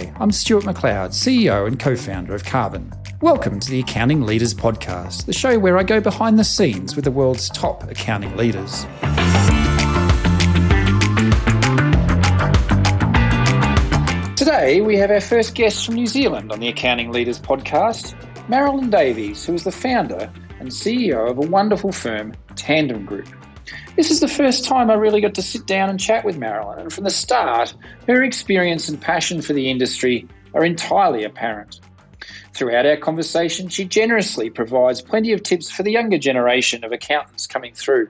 Hi, I'm Stuart McLeod, CEO and co founder of Karbon. Welcome to the Accounting Leaders Podcast, the show where I go behind the scenes with the world's top accounting leaders. Today, we have our first guest from New Zealand on the Accounting Leaders Podcast, Marilyn Davies, who is the founder and CEO of a wonderful firm, Tandem Group. This is the first time I really got to sit down and chat with Marilyn, and from the start, her experience and passion for the industry are entirely apparent. Throughout our conversation, she generously provides plenty of tips for the younger generation of accountants coming through.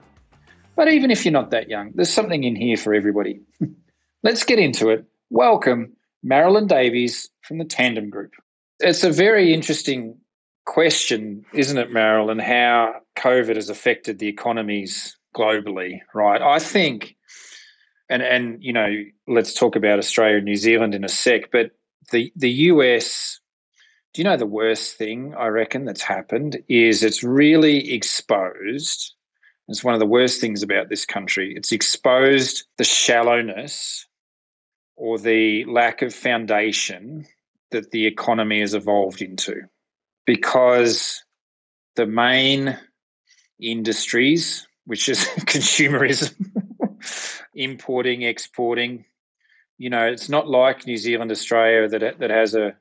But even if you're not that young, there's something in here for everybody. Let's get into it. Welcome, Marilyn Davies from the Tandem Group. It's a very interesting question, isn't it, Marilyn, how COVID has affected the economies globally, right? I think, and and you know, let's talk about Australia and New Zealand in a sec, but the the US. Do you know the worst thing I reckon that's happened is it's really exposed. It's one of the worst things about this country. It's exposed the shallowness or the lack of foundation that the economy has evolved into because the main industries which is consumerism, importing, exporting. You know, it's not like New Zealand, Australia that that has a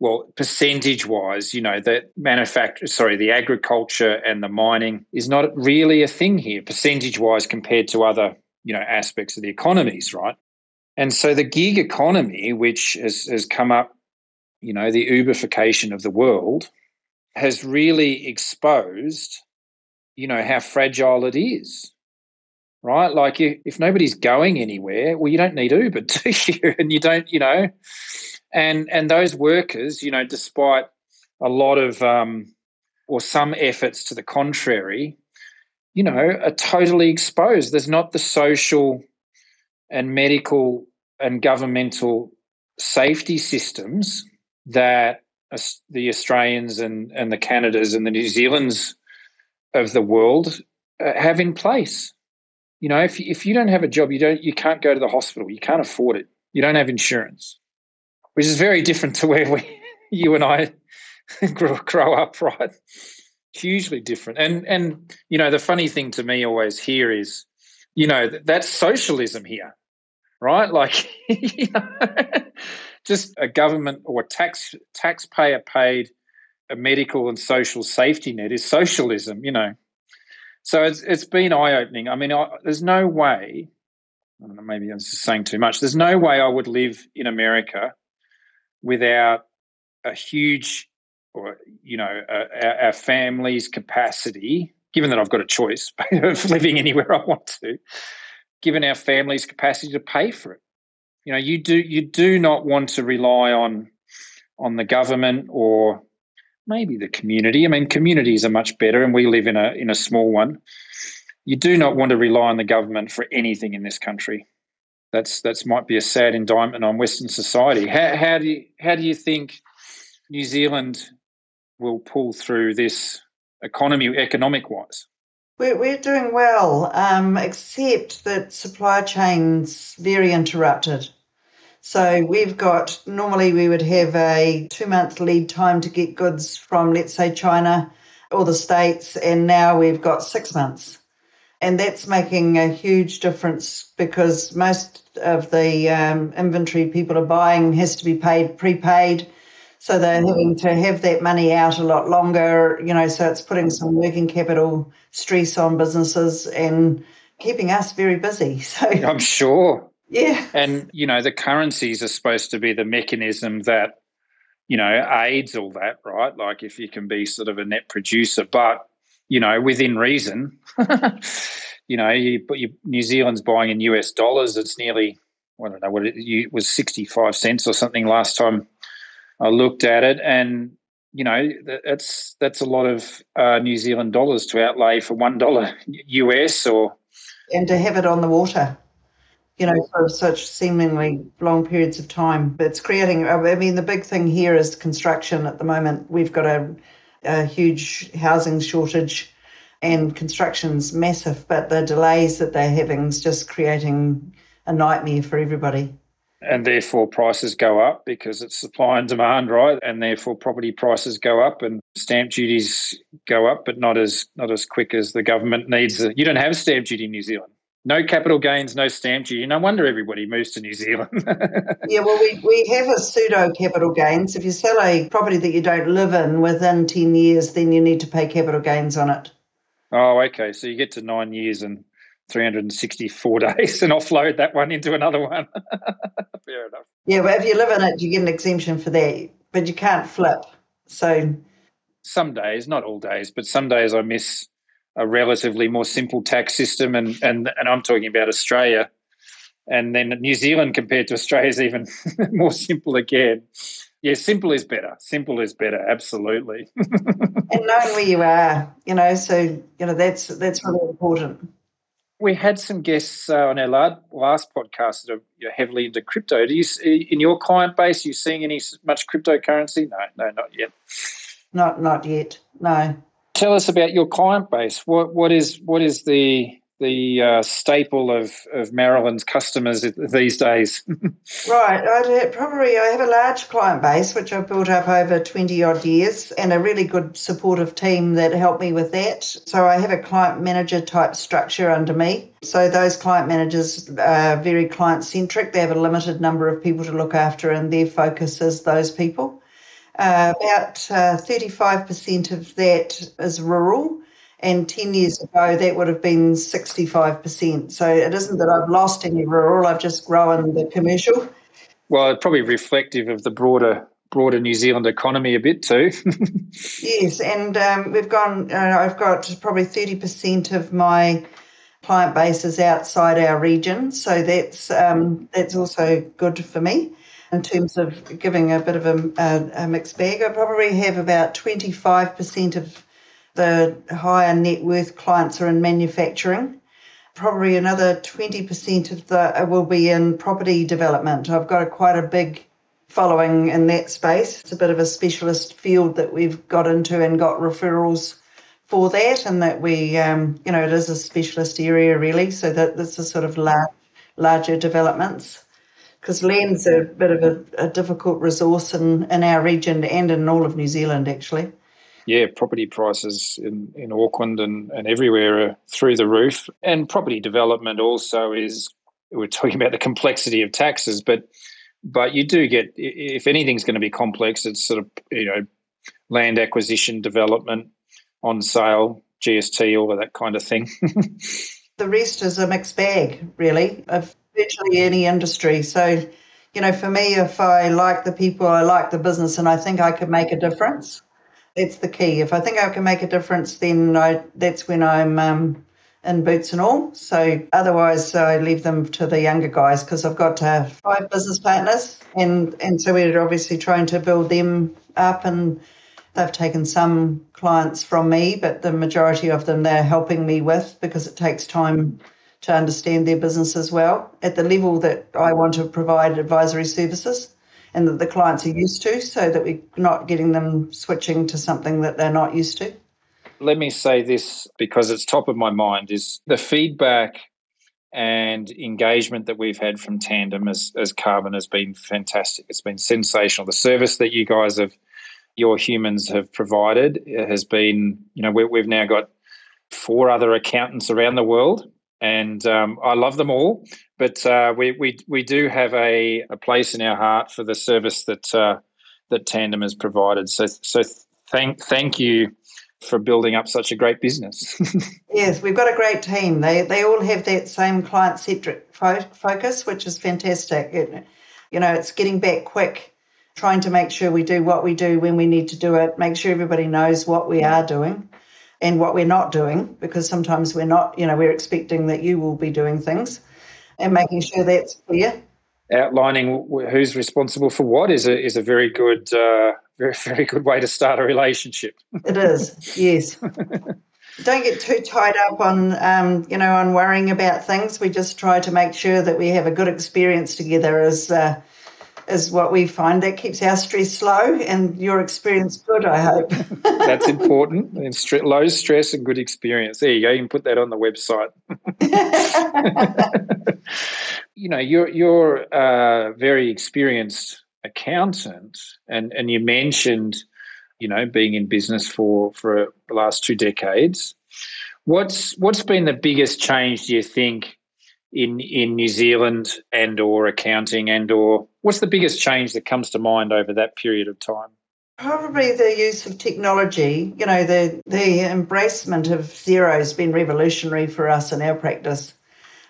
well, percentage wise, you know, the manufacture, sorry, the agriculture and the mining is not really a thing here, percentage wise, compared to other, you know, aspects of the economies, right? And so the gig economy, which has, has come up, you know, the Uberification of the world, has really exposed you know how fragile it is right? Like if, if nobody's going anywhere well you don't need uber do you? And you don't you know? And and those workers you know despite a lot of um or some efforts to the contrary you know are totally exposed. There's not the social and medical and governmental safety systems that the Australians and, and the Canadas and the New Zealands of the world uh, have in place. You know, if if you don't have a job, you don't you can't go to the hospital. You can't afford it. You don't have insurance, which is very different to where we, you and I, grow, grow up. Right, hugely different. And and you know, the funny thing to me always here is, you know, that, that's socialism here, right? Like, you know, just a government or tax taxpayer paid a medical and social safety net is socialism, you know. So it's it's been eye opening. I mean, I, there's no way. I know, maybe I'm just saying too much. There's no way I would live in America without a huge, or you know, our, our family's capacity. Given that I've got a choice of living anywhere I want to, given our family's capacity to pay for it, you know, you do you do not want to rely on on the government or maybe the community. I mean, communities are much better, and we live in a in a small one. You do not want to rely on the government for anything in this country. That's that's might be a sad indictment on Western society. How, how do you how do you think New Zealand will pull through this economy economic wise? We're, we're doing well, um, except that supply chains very interrupted. So we've got normally we would have a two month lead time to get goods from, let's say, China or the States, and now we've got six months. And that's making a huge difference because most of the um, inventory people are buying has to be paid prepaid. So they're having to have that money out a lot longer, you know, so it's putting some working capital stress on businesses and keeping us very busy. So I'm sure. Yeah. And, you know, the currencies are supposed to be the mechanism that, you know, aids all that, right? Like if you can be sort of a net producer, but, you know, within reason, you know, you, but you, New Zealand's buying in US dollars, it's nearly, I don't know what it, it was 65 cents or something last time I looked at it. And, you know, that's that's a lot of uh, New Zealand dollars to outlay for one dollar US or and to have it on the water you know, for such seemingly long periods of time. It's creating, I mean, the big thing here is construction at the moment. We've got a, a huge housing shortage and construction's massive, but the delays that they're having is just creating a nightmare for everybody. and therefore prices go up because it's supply and demand, right? And therefore property prices go up and stamp duties go up, but not as not as quick as the government needs. You don't have stamp duty in New Zealand. No capital gains, no stamp duty. No wonder everybody moves to New Zealand. yeah, well, we, we have a pseudo capital gains. If you sell a property that you don't live in within 10 years, then you need to pay capital gains on it. Oh, okay. So you get to nine years and 364 days and offload that one into another one. Fair enough. Yeah, but if you live in it, you get an exemption for that, but you can't flip. So some days, not all days, but some days I miss a relatively more simple tax system, and and and I'm talking about Australia, and then New Zealand compared to Australia is even more simple again. Yeah, simple is better. Simple is better, absolutely. and knowing where you are, you know, so you know that's that's really important we had some guests uh, on our last podcast that are you know, heavily into crypto. Do you in your client base? Are you seeing any much cryptocurrency? No, no, not yet. Not not yet. No. Tell us about your client base. What what is what is the the uh, staple of, of Marilyn's customers these days? right. I probably I have a large client base which I've built up over twenty odd years, and a really good supportive team that help me with that. So I have a client manager type structure under me. So those client managers are very client centric. They have a limited number of people to look after, and their focus is those people. Uh, about uh, 35% of that is rural and 10 years ago, that would have been 65%. So it isn't that I've lost any rural, I've just grown the commercial. Well, it's probably reflective of the broader broader New Zealand economy a bit too. yes, and um, we've gone. Uh, I've got probably thirty percent of my client base is outside our region, so that's um, that's also good for me in terms of giving a bit of a, a, a mixed bag. I probably have about twenty five percent of the higher net worth clients are in manufacturing. Probably another 20% of the will be in property development. I've got a, quite a big following in that space. It's a bit of a specialist field that we've got into and got referrals for that, and that we, um, you know, it is a specialist area really. So that this is sort of large, larger developments because land's a bit of a, a difficult resource in, in our region and in all of New Zealand actually yeah, property prices in, in Auckland and, and everywhere are through the roof. And property development also is, we're talking about the complexity of taxes, but but you do get, if anything's going to be complex, it's sort of, you know, land acquisition, development, on sale, GST, all of that kind of thing. the rest is a mixed bag, really, of virtually any industry. So, you know, for me, if I like the people, I like the business, and I think I could make a difference, that's the key. If I think I can make a difference, then I, that's when I'm um, in boots and all. So otherwise, I leave them to the younger guys because I've got uh, five business partners, and and so we're obviously trying to build them up, and they've taken some clients from me, but the majority of them they're helping me with because it takes time to understand their business as well at the level that I want to provide advisory services and that the clients are used to so that we're not getting them switching to something that they're not used to? Let me say this because it's top of my mind is the feedback and engagement that we've had from Tandem as, as Karbon has been fantastic. It's been sensational. The service that you guys have, your humans have provided uh, has been, you know, we, we've now got four other accountants around the world and um, I love them all. But uh, we, we we do have a, a place in our heart for the service that uh, that Tandem has provided. So so thank thank you for building up such a great business. yes, we've got a great team. They they all have that same client centric fo- focus, which is fantastic. It, you know, it's getting back quick, trying to make sure we do what we do when we need to do it, make sure everybody knows what we are doing and what we're not doing, because sometimes we're not, you know, we're expecting that you will be doing things and making sure that's clear. Outlining who's responsible for what is a is a very good uh, very very good way to start a relationship. It is, yes. Don't get too tied up on um, you know on worrying about things. We just try to make sure that we have a good experience together as uh, is what we find that keeps our stress low and your experience good, I hope. That's important. And st- low stress and good experience. There you go. You can put that on the website. you know, you're you're a very experienced accountant, and and you mentioned, you know, being in business for for the last two decades. What's what's been the biggest change? Do you think in in New Zealand and or accounting and or what's the biggest change that comes to mind over that period of time? Probably the use of technology. You know, the the embracement of Xero has been revolutionary for us in our practice.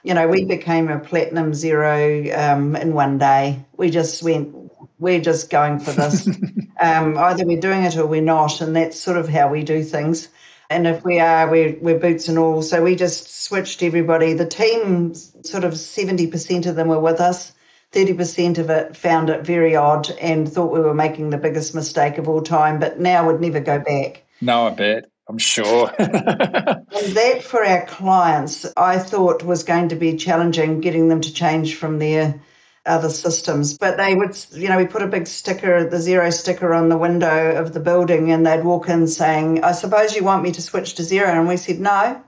You know, we became a platinum Xero um, in one day. We just went, we're just going for this. um, either we're doing it or we're not, and that's sort of how we do things. And if we are, we're, we're boots and all. So we just switched everybody. The team, sort of 70% of them were with us. 30% of it found it very odd and thought we were making the biggest mistake of all time, but now would never go back. No, I bet. I'm sure. and that for our clients, I thought was going to be challenging getting them to change from their other systems. But they would, you know, we put a big sticker, the Xero sticker on the window of the building, and they'd walk in saying, I suppose you want me to switch to Xero. And we said, no.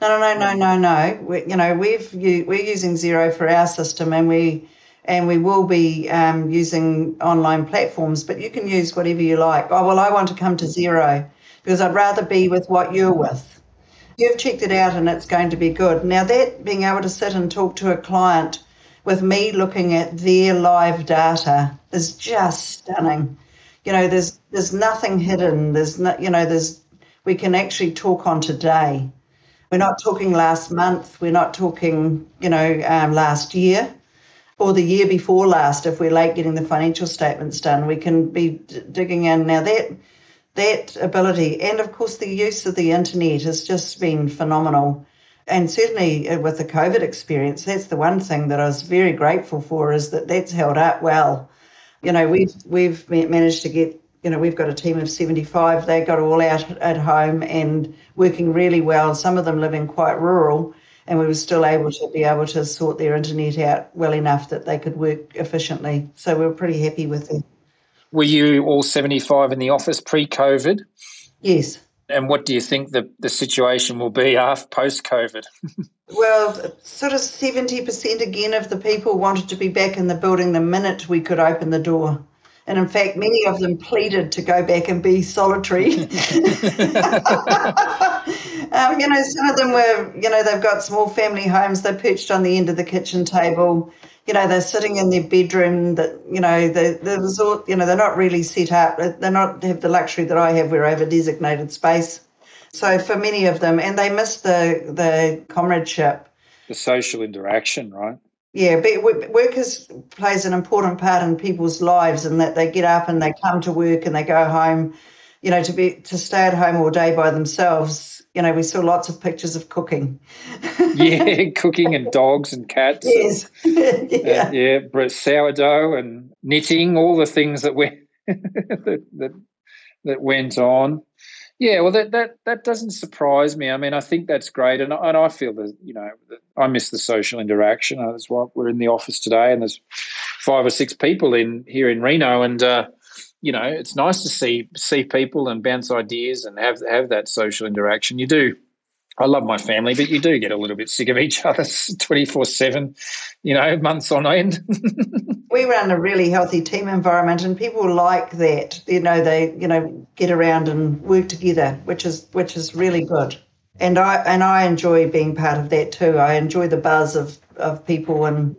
No, no, no, no, no, no. We, you know, we've we're using Xero for our system, and we and we will be um, using online platforms. But you can use whatever you like. Oh well, I want to come to Xero because I'd rather be with what you're with. You've checked it out, and it's going to be good. Now that being able to sit and talk to a client with me looking at their live data is just stunning. You know, there's there's nothing hidden. There's no, you know, there's we can actually talk on today. We're not talking last month. We're not talking, you know, um, last year or the year before last. If we're late getting the financial statements done, we can be d- digging in now. That that ability, and of course, the use of the internet has just been phenomenal. And certainly uh, with the COVID experience, that's the one thing that I was very grateful for is that that's held up well. You know, we've we've managed to get you know we've got a team of 75 they got all out at home and working really well some of them living quite rural. And we were still able to be able to sort their internet out well enough that they could work efficiently. So we were pretty happy with it were you all 75 in the office pre-covid? Yes and what do you think the, the situation will be after post COVID? well, sort of 70% again of the people wanted to be back in the building the minute we could open the door. And in fact, many of them pleaded to go back and be solitary. um, you know, some of them were, you know, they've got small family homes, they're perched on the end of the kitchen table you know, they're sitting in their bedroom that, you know, they, they resort, you know, they're not really set up. Uh, they're not have the luxury that I have where I have a designated space. So for many of them, and they miss the, the comradeship. The social interaction, right? Yeah, but workers plays an important part in people's lives in that they get up and they come to work and they go home, you know, to be to stay at home all day by themselves you know, we saw lots of pictures of cooking. yeah, cooking and dogs and cats. Yes. And, yeah. Uh, yeah, sourdough and knitting, all the things that we that, that that went on. Yeah, well, that that that doesn't surprise me. I mean, I think that's great, and and I feel that you know I miss the social interaction. That's why we're in the office today, and there's five or six people in here in Reno, and uh, you know, it's nice to see see people and bounce ideas and have have that social interaction. You do. I love my family, but you do get a little bit sick of each other twenty four seven, you know, months on end. we run a really healthy team environment, and people like that. You know, they you know get around and work together, which is which is really good. And I and I enjoy being part of that too. I enjoy the buzz of of people and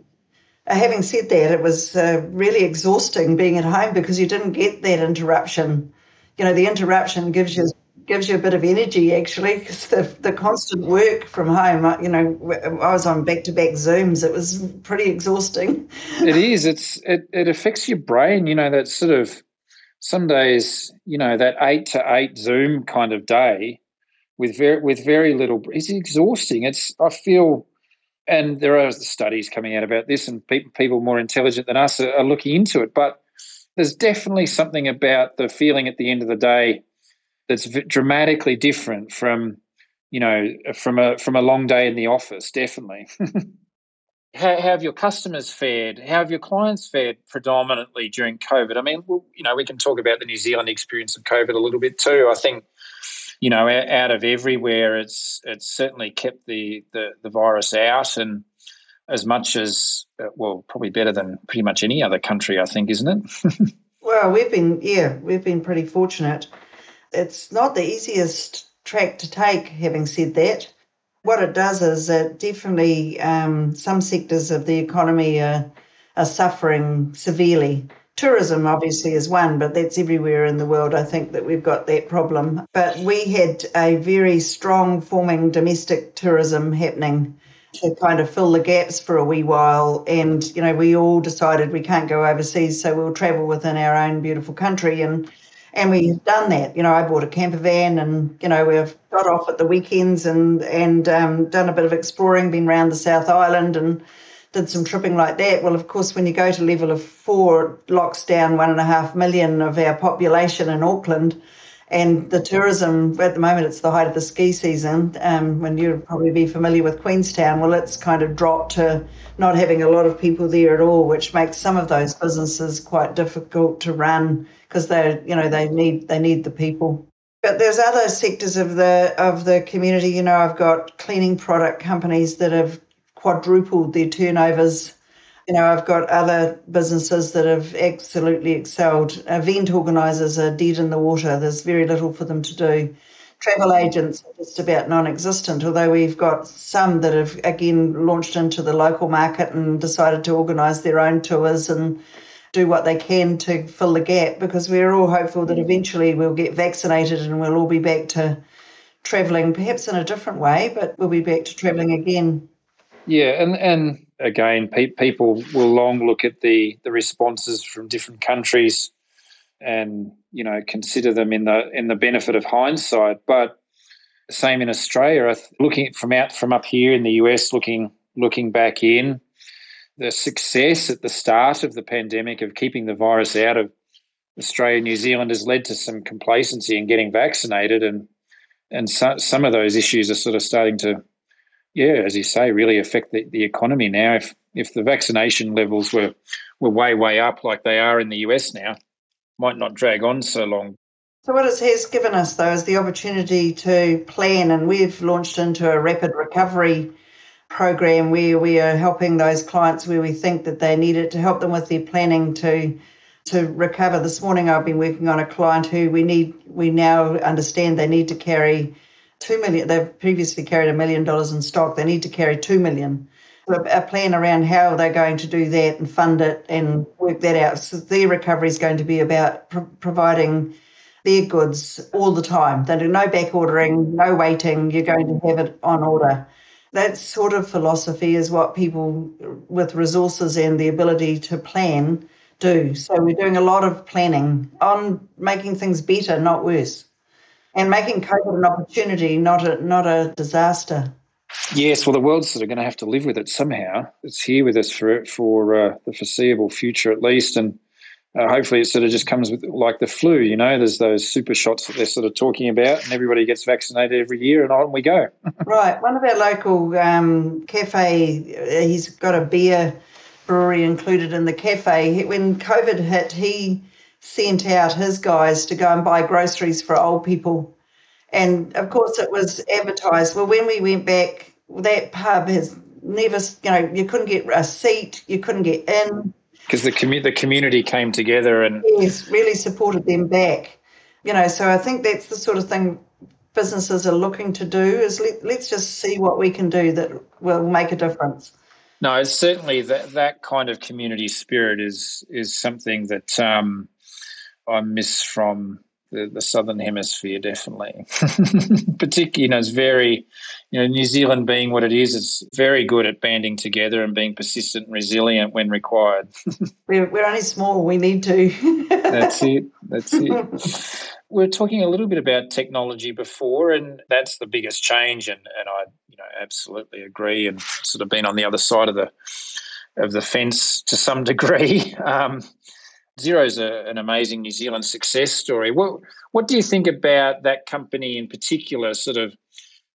having said that, it was uh, really exhausting being at home because you didn't get that interruption. You know, the interruption gives you gives you a bit of energy actually because the, the constant work from home uh, you know i was on back-to-back zooms. It was pretty exhausting. It is. It's it, it affects your brain you know that sort of some days you know that eight to eight zoom kind of day with very with very little it's exhausting. It's i feel and there are studies coming out about this, and people, people more intelligent than us are, are looking into it. But there's definitely something about the feeling at the end of the day that's dramatically different from, you know, from a from a long day in the office. Definitely. how, have your customers fared? How have your clients fared predominantly during COVID? I mean, you know, we can talk about the New Zealand experience of COVID a little bit too. I think you know, out of everywhere, it's it's certainly kept the the, the virus out. And as much as, uh, well, probably better than pretty much any other country, I think, isn't it? well, we've been, yeah, we've been pretty fortunate. It's not the easiest track to take, having said that. What it does is it definitely, um, some sectors of the economy are, are suffering severely. Tourism obviously is one, but that's everywhere in the world. I think that we've got that problem. But we had a very strong forming domestic tourism happening to kind of fill the gaps for a wee while. And, you know, we all decided we can't go overseas, so we'll travel within our own beautiful country. And and we've done that. You know, I bought a camper van, and you know, we've got off at the weekends and and um, done a bit of exploring, been around the South Island, and did some tripping like that. Well, of course, when you go to level of four, locks down one and a half million of our population in Auckland. And the tourism at the moment it's the height of the ski season. Um, when you'd probably be familiar with queenstown well it's kind of dropped to not having a lot of people there at all which makes some of those businesses quite difficult to run because they you know they need they need the people. But there's other sectors of the of the community. You know i've got cleaning product companies that have quadrupled their turnovers you know, I've got other businesses that have absolutely excelled. Event organisers are dead in the water. There's very little for them to do. Travel agents are just about non existent, although we've got some that have again launched into the local market and decided to organise their own tours and do what they can to fill the gap because we're all hopeful that mm. eventually we'll get vaccinated and we'll all be back to travelling, perhaps in a different way, but we'll be back to travelling again. Yeah, and, and again, pe- people will long look at the the responses from different countries, and you know consider them in the in the benefit of hindsight. But same in Australia. Looking from out from up here in the US, looking looking back in, the success at the start of the pandemic of keeping the virus out of Australia, and New Zealand has led to some complacency in getting vaccinated, and and so, some of those issues are sort of starting to yeah, as you say, really affect the, the economy now. If if the vaccination levels were were way way up like they are in the US now, might not drag on so long. So what it has given us though is the opportunity to plan, and we've launched into a rapid recovery program where we are helping those clients where we think that they need it to help them with their planning to to recover. This morning I've been working on a client who we need we now understand they need to carry two million. They've previously carried a million dollars in stock. They need to carry two million. A plan around how they're going to do that and fund it and work that out. So their recovery is going to be about pro- providing their goods all the time. They do no back ordering, no waiting. You're going to have it on order. That sort of philosophy is what people with resources and the ability to plan do. So we're doing a lot of planning on making things better, not worse and making COVID an opportunity, not a not a disaster. Yes, well, the world's sort of going to have to live with it somehow. It's here with us for for uh, the foreseeable future, at least, and uh, hopefully, it sort of just comes with like the flu. You know, there's those super shots that they're sort of talking about, and everybody gets vaccinated every year, and on we go. right. One of our local um, cafe, he's got a beer brewery included in the cafe. When COVID hit, he sent out his guys to go and buy groceries for old people. And of course, it was advertised. Well, when we went back, that pub has never, you know, you couldn't get a seat, you couldn't get in. Because the, commu- the community came together and. Yes, really supported them back. You know, so I think that's the sort of thing businesses are looking to do is let, let's just see what we can do that will make a difference. No, certainly that that kind of community spirit is is something that um, I miss from the, the southern hemisphere, definitely. Particularly, you know, it's very, you know, New Zealand being what it is, it's very good at banding together and being persistent and resilient when required. we're, we're only small, we need to. that's it. That's it. We are talking a little bit about technology before, and that's the biggest change. And, and I, you know, absolutely agree, and sort of been on the other side of the of the fence to some degree. Um, Xero is a, an amazing New Zealand success story. What what do you think about that company in particular? Sort of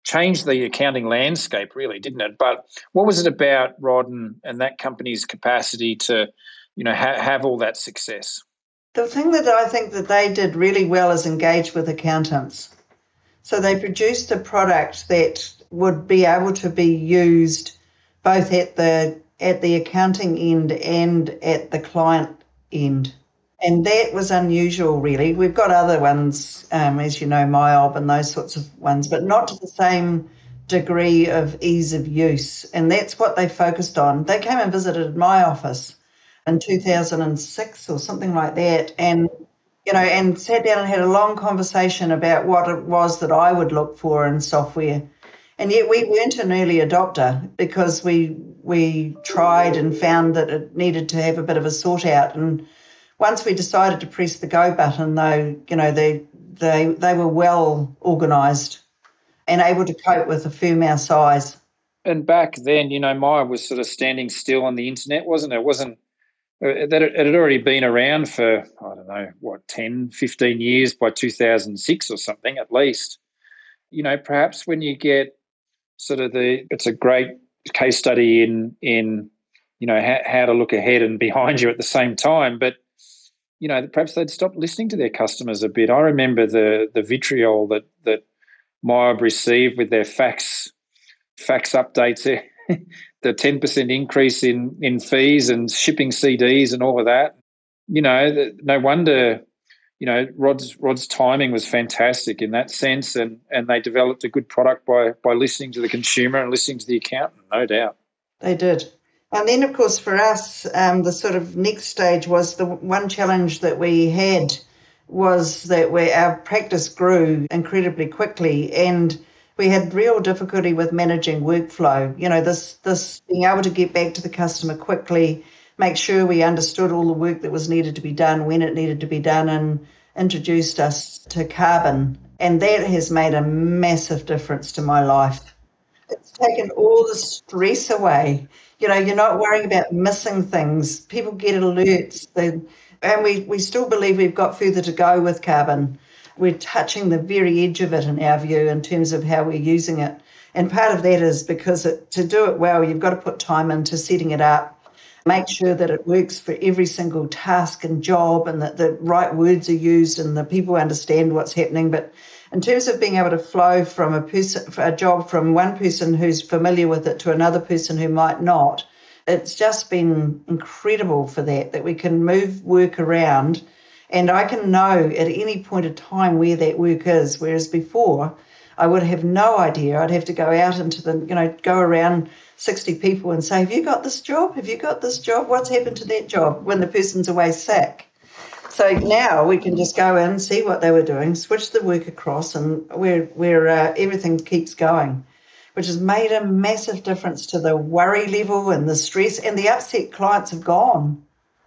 changed the accounting landscape, really, didn't it? But what was it about Rod and, and that company's capacity to, you know, ha- have all that success? The thing that I think that they did really well is engage with accountants. So they produced a product that would be able to be used both at the at the accounting end and at the client end. And that was unusual, really. We've got other ones, um, as you know, MYOB and those sorts of ones, but not to the same degree of ease of use. And that's what they focused on. They came and visited my office in 2006 or something like that. And you know, and sat down and had a long conversation about what it was that I would look for in software. And yet we weren't an early adopter because we we tried and found that it needed to have a bit of a sort out. And once we decided to press the go button, though, you know, they they they were well organised and able to cope with a firm our size. And back then, you know, Myer was sort of standing still on the internet, wasn't it? It wasn't uh, that it, had already been around for I don't know what 10, 15 years by 2006 or something at least. You know, perhaps when you get sort of the it's a great case study in in you know how, how to look ahead and behind you at the same time, but you know perhaps they'd stop listening to their customers a bit. I remember the the vitriol that that MYOB received with their fax fax updates the 10% increase in, in fees and shipping CDs and all of that. You know, no wonder, you know, Rod's Rod's timing was fantastic in that sense and, and they developed a good product by by listening to the consumer and listening to the accountant, no doubt. They did. And then, of course, for us, um, the sort of next stage was the one challenge that we had was that we, our practice grew incredibly quickly and we had real difficulty with managing workflow. You know, this this being able to get back to the customer quickly, make sure we understood all the work that was needed to be done when it needed to be done, and introduced us to Karbon. And that has made a massive difference to my life. It's taken all the stress away. You know, you're not worrying about missing things. People get alerts. They, and we, we still believe we've got further to go with Karbon we're touching the very edge of it in our view in terms of how we're using it. And part of that is because it, to do it well, you've got to put time into setting it up, make sure that it works for every single task and job, and that the right words are used and the people understand what's happening. But in terms of being able to flow from a person, a job from one person who's familiar with it to another person who might not, it's just been incredible for that that we can move work around and I can know at any point of time where that work is. Whereas before, I would have no idea. I'd have to go out into the, you know, go around 60 people and say, Have you got this job? Have you got this job? What's happened to that job when the person's away sick? So now we can just go in, see what they were doing, switch the work across, and where, where uh, everything keeps going, which has made a massive difference to the worry level and the stress and the upset clients have gone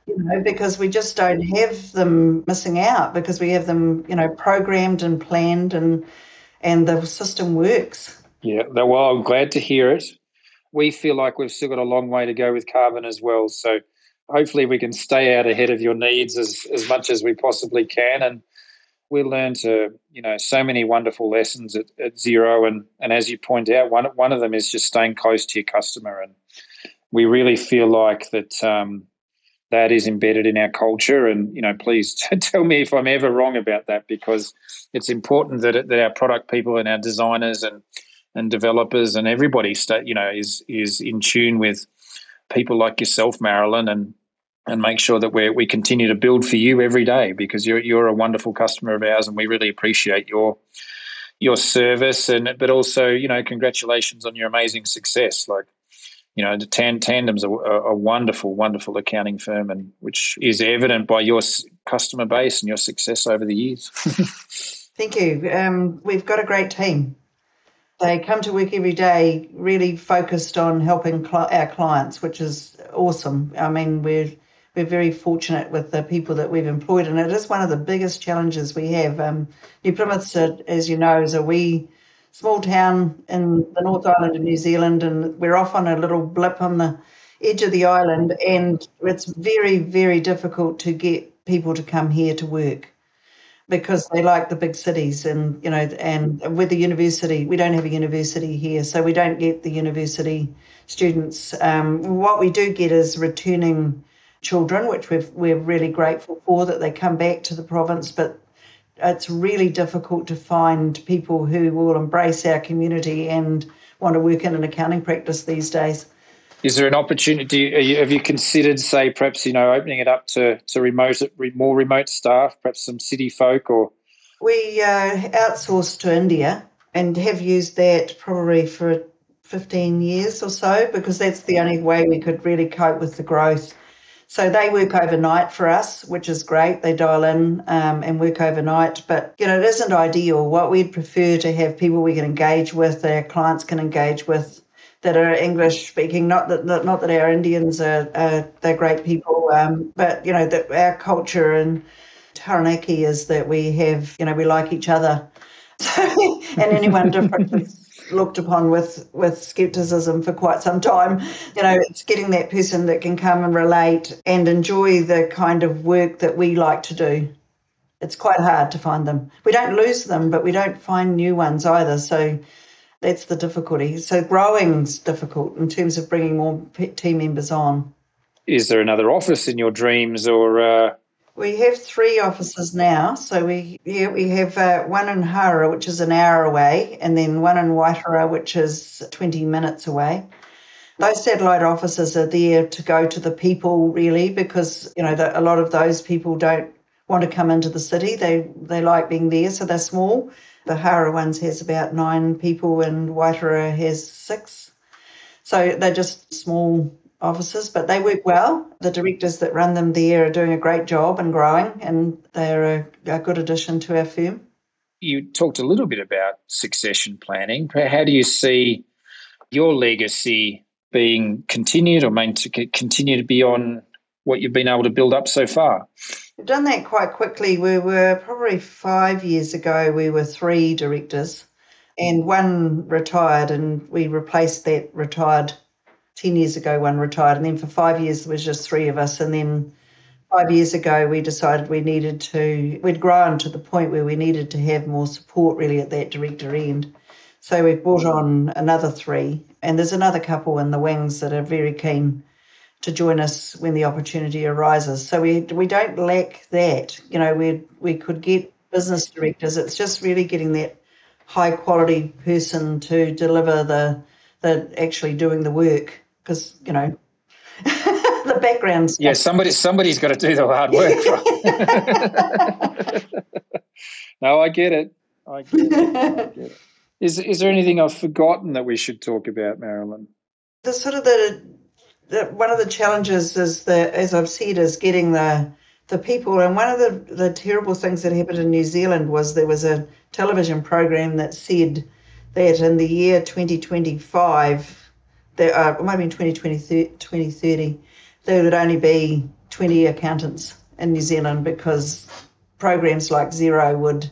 you know, because we just don't have them missing out because we have them, you know, programmed and planned and and the system works. Yeah, well, I'm glad to hear it. We feel like we've still got a long way to go with Karbon as well. So hopefully we can stay out ahead of your needs as, as much as we possibly can. And we learn to, you know, so many wonderful lessons at, at Xero. And, and as you point out, one, one of them is just staying close to your customer. And we really feel like that um, that is embedded in our culture. And you know, please tell me if I'm ever wrong about that because it's important that that our product people and our designers and and developers and everybody stay, you know is is in tune with people like yourself, Marilyn, and and make sure that we we continue to build for you every day because you're you're a wonderful customer of ours and we really appreciate your your service and but also you know congratulations on your amazing success like you know, the Tan- Tandem's a, a, wonderful, wonderful accounting firm, and which is evident by your customer base and your success over the years. Thank you. Um, we've got a great team. They come to work every day, really focused on helping cl- our clients, which is awesome. I mean, we're we're very fortunate with the people that we've employed, and it is one of the biggest challenges we have. Um, New Plymouth, as you know, is a wee small town in the North Island of New Zealand, and we're off on a little blip on the edge of the island, and it's very, very difficult to get people to come here to work because they like the big cities and you know and with the university we don't have a university here so we don't get the university students. Um, what we do get is returning children which we're, we're really grateful for that they come back to the province but it's really difficult to find people who will embrace our community and want to work in an accounting practice these days. Is there an opportunity? You, have you considered, say, perhaps you know, opening it up to to remote, more remote staff, perhaps some city folk, or we uh, outsourced to India and have used that probably for 15 years or so because that's the only way we could really cope with the growth. So they work overnight for us, which is great. They dial in um, and work overnight, but you know it isn't ideal. What we'd prefer to have people we can engage with, our clients can engage with, that are English speaking. Not that not that our Indians are, are they're great people, um, but you know that our culture in Taranaki is that we have you know we like each other, and anyone different looked upon with with skepticism for quite some time. You know, it's getting that person that can come and relate and enjoy the kind of work that we like to do. It's quite hard to find them. We don't lose them, but we don't find new ones either. So that's the difficulty. So growing's difficult in terms of bringing more team members on. Is there another office in your dreams, or? Uh... We have three offices now. So we yeah we have uh, one in Hawera, which is an hour away, and then one in Waitara, which is twenty minutes away. Those satellite offices are there to go to the people really, because you know the, a lot of those people don't want to come into the city. They they like being there, so they're small. The Hawera ones has about nine people and Waitara has six. So they're just small offices, but they work well. The directors that run them there are doing a great job and growing, and they're a, a good addition to our firm. You talked a little bit about succession planning. How do you see your legacy being continued or meant to continue to be on what you've been able to build up so far? We've done that quite quickly. We were probably five years ago, we were three directors, and one retired, and we replaced that retired 10 years ago, one retired. And then for five years, there was just three of us. And then five years ago, we decided we needed to, we'd grown to the point where we needed to have more support really at that director end. So we've brought on another three, and there's another couple in the wings that are very keen to join us when the opportunity arises. So we we don't lack that. You know, we we could get business directors. It's just really getting that high quality person to deliver the the actually doing the work because you know the background. Stuff. Yeah, somebody somebody's got to do the hard work. Right? no, I get it. I get it. I get it. Is is there anything I've forgotten that we should talk about, Marilyn? The sort of the the, one of the challenges is that, as I've said, is getting the the people. And one of the, the terrible things that happened in New Zealand was there was a television program that said that in the year 2025, there uh, it might have been 2020, 2030, there would only be 20 accountants in New Zealand because programs like Xero would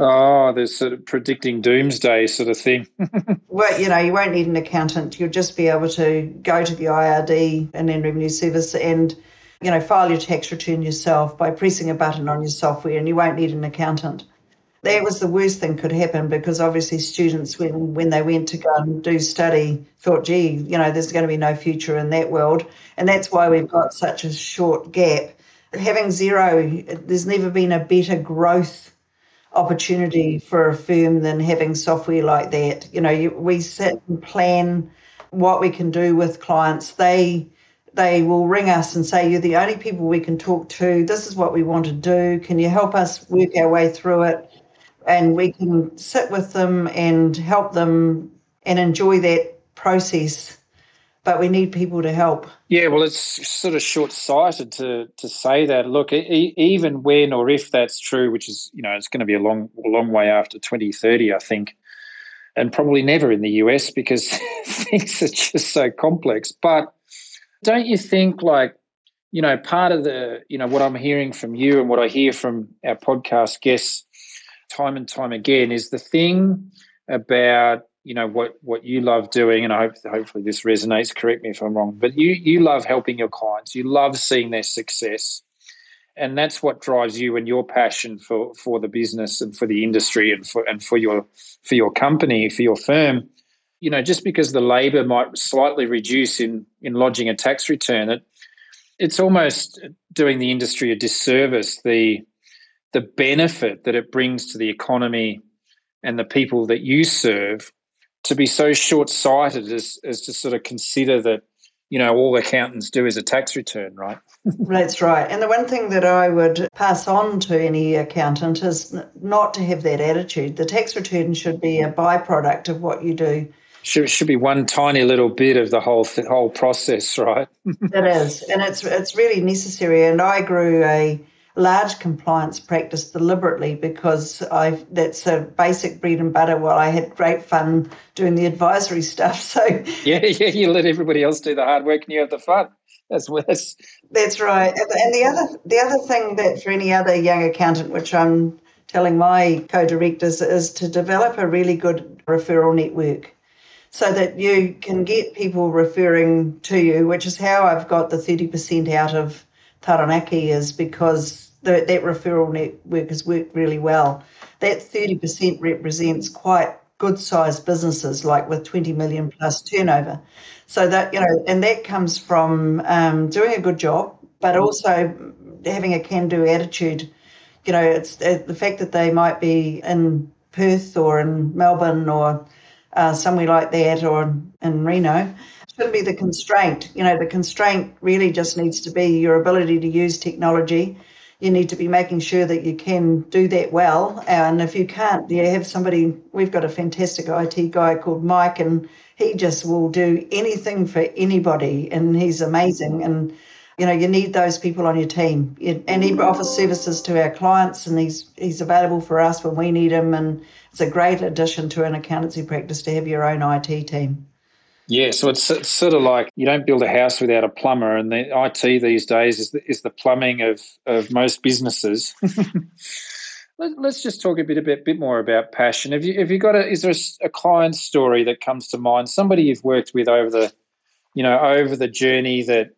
Oh, there's sort of predicting doomsday sort of thing. well, you know, you won't need an accountant. You'll just be able to go to the IRD Inland Revenue Service and, you know, file your tax return yourself by pressing a button on your software and you won't need an accountant. That was the worst thing could happen because obviously students, when, when they went to go and do study, thought, gee, you know, there's going to be no future in that world. And that's why we've got such a short gap. Having Xero there's never been a better growth opportunity for a firm than having software like that. You know, you, we sit and plan what we can do with clients. They they will ring us and say, You're the only people we can talk to. This is what we want to do. Can you help us work our way through it? And we can sit with them and help them and enjoy that process but we need people to help. Yeah, well, it's sort of short-sighted to to say that. Look, e- even when or if that's true, which is you know it's going to be a long long way after 2030, I think, and probably never in the US because things are just so complex. But don't you think like you know part of the you know what I'm hearing from you and what I hear from our podcast guests time and time again is the thing about you know what what you love doing and i hope hopefully this resonates correct me if i'm wrong but you you love helping your clients you love seeing their success and that's what drives you and your passion for for the business and for the industry and for and for your for your company for your firm. You know just because the labor might slightly reduce in in lodging a tax return it it's almost doing the industry a disservice the the benefit that it brings to the economy and the people that you serve to be so short sighted as, as to sort of consider that you know all accountants do is a tax return, right? That's right. And the one thing that I would pass on to any accountant is not to have that attitude. The tax return should be a byproduct of what you do. Should, should be one tiny little bit of the whole th- whole process, right? it is, and it's it's really necessary. And I grew a large compliance practice deliberately because I that's a basic bread and butter. While I had great fun doing the advisory stuff, so yeah, yeah, you let everybody else do the hard work and you have the fun. That's that's that's right. And the other the other thing that for any other young accountant, which I'm telling my co-directors, is to develop a really good referral network so that you can get people referring to you, which is how I've got the 30% out of Taranaki is because the, that referral network has worked really well. That 30% represents quite good sized businesses, like with 20 million plus turnover. So that, you know, and that comes from um, doing a good job, but also having a can do attitude. You know, it's the fact that they might be in Perth or in Melbourne or uh, somewhere like that or in Reno shouldn't be the constraint. You know, the constraint really just needs to be your ability to use technology. You need to be making sure that you can do that well. And if you can't, you have somebody, we've got a fantastic IT guy called Mike, and he just will do anything for anybody, and he's amazing. And you know, you need those people on your team. And he offers services to our clients, and he's he's available for us when we need him. And it's a great addition to an accountancy practice to have your own IT team. Yeah, so it's, it's, sort of like you don't build a house without a plumber, and the IT these days is the, is the plumbing of, of most businesses. Let, us just talk a bit a bit, bit more about passion. Have you have you got a is there a, a client story that comes to mind? Somebody you've worked with over the you know over the journey that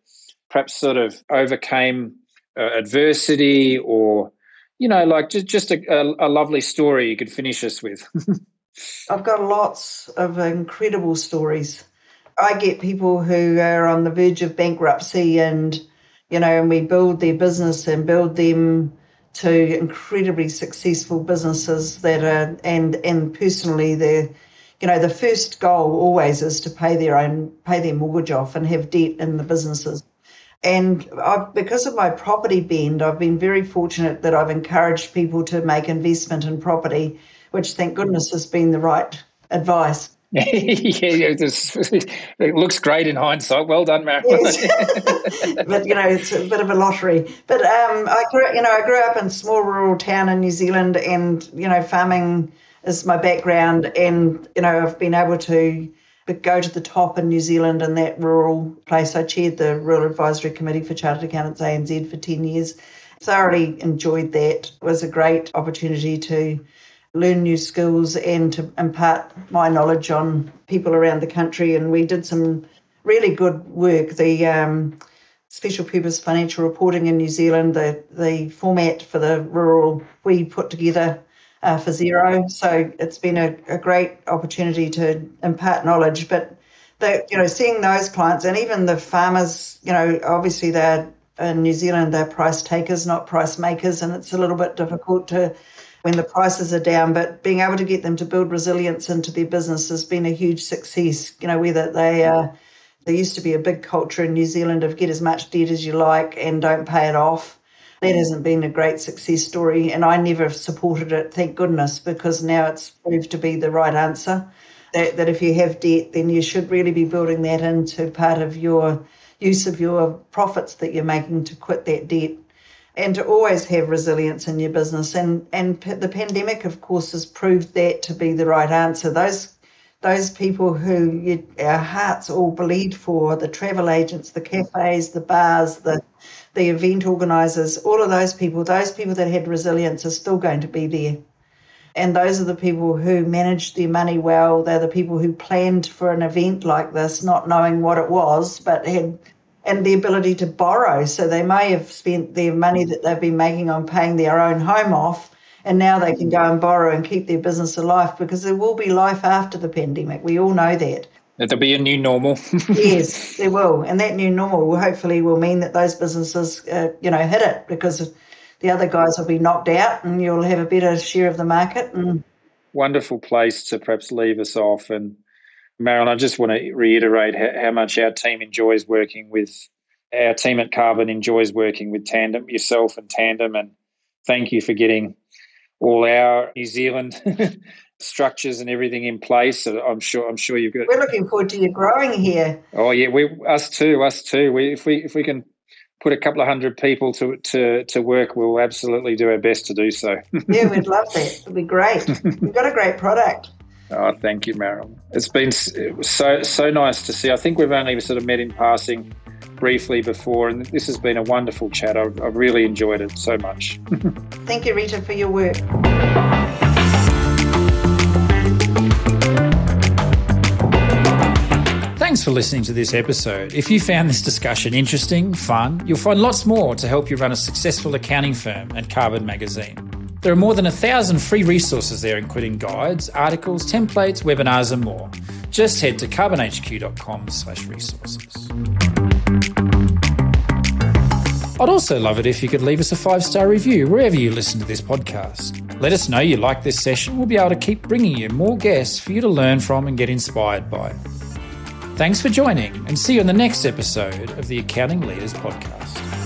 perhaps sort of overcame uh, adversity, or you know like just just a, a, a lovely story you could finish us with. I've got lots of incredible stories. I get people who are on the verge of bankruptcy and, you know, and we build their business and build them to incredibly successful businesses that are, and, and personally, they're, you know, the first goal always is to pay their own, pay their mortgage off and have debt in the businesses. And I've, because of my property bend, I've been very fortunate that I've encouraged people to make investment in property, which thank goodness has been the right advice. yeah, it looks great in hindsight. Well done, Marilyn. Yes. but you know, it's a bit of a lottery. But um, I grew, you know, I grew up in a small rural town in New Zealand, and you know, farming is my background, and you know, I've been able to go to the top in New Zealand in that rural place. I chaired the Rural Advisory Committee for Chartered Accountants ANZ for ten years. Thoroughly enjoyed that. It was a great opportunity to learn new skills and to impart my knowledge on people around the country. And we did some really good work. The um, special purpose financial reporting in New Zealand, the, the format for the rural, we put together uh, for Xero. So it's been a, a great opportunity to impart knowledge. But the, you know, seeing those clients and even the farmers, you know, obviously they're in New Zealand, they're price takers, not price makers, and it's a little bit difficult to when the prices are down, but being able to get them to build resilience into their business has been a huge success. You know, whether they are, uh, there used to be a big culture in New Zealand of get as much debt as you like and don't pay it off. That hasn't been a great success story, and I never supported it, thank goodness, because now it's proved to be the right answer. That, that if you have debt, then you should really be building that into part of your use of your profits that you're making to quit that debt and to always have resilience in your business. And and the pandemic, of course, has proved that to be the right answer. Those those people who you, our hearts all bleed for, the travel agents, the cafes, the bars, the the event organisers, all of those people, those people that had resilience are still going to be there. And those are the people who managed their money well. They're the people who planned for an event like this, not knowing what it was, but had and the ability to borrow. So they may have spent their money that they've been making on paying their own home off, and now they can go and borrow and keep their business alive because there will be life after the pandemic. We all know that. There'll be a new normal. yes, there will, and that new normal will hopefully will mean that those businesses, uh, you know, hit it because the other guys will be knocked out, and you'll have a better share of the market. And wonderful place to perhaps leave us off and Marilyn, I just want to reiterate how, how much our team enjoys working with our team at Karbon enjoys working with Tandem, yourself and Tandem, and thank you for getting all our New Zealand structures and everything in place. I'm sure I'm sure you've got. We're looking forward to you growing here. Oh yeah, we us too, us too. We if we if we can put a couple of hundred people to to to work, we'll absolutely do our best to do so. yeah, we'd love that. It'd be great. We've got a great product. Oh, thank you, Marilyn. It's been so so nice to see. I think we've only sort of met in passing briefly before, and this has been a wonderful chat. I've, I've really enjoyed it so much. Thank you, Rita, for your work. Thanks for listening to this episode. If you found this discussion interesting, fun, you'll find lots more to help you run a successful accounting firm at Karbon Magazine. There are more than a thousand free resources there, including guides, articles, templates, webinars, and more. Just head to karbonhq.com slash resources. I'd also love it if you could leave us a five star review wherever you listen to this podcast. Let us know you like this session. We'll be able to keep bringing you more guests for you to learn from and get inspired by. Thanks for joining, and see you on the next episode of the Accounting Leaders Podcast.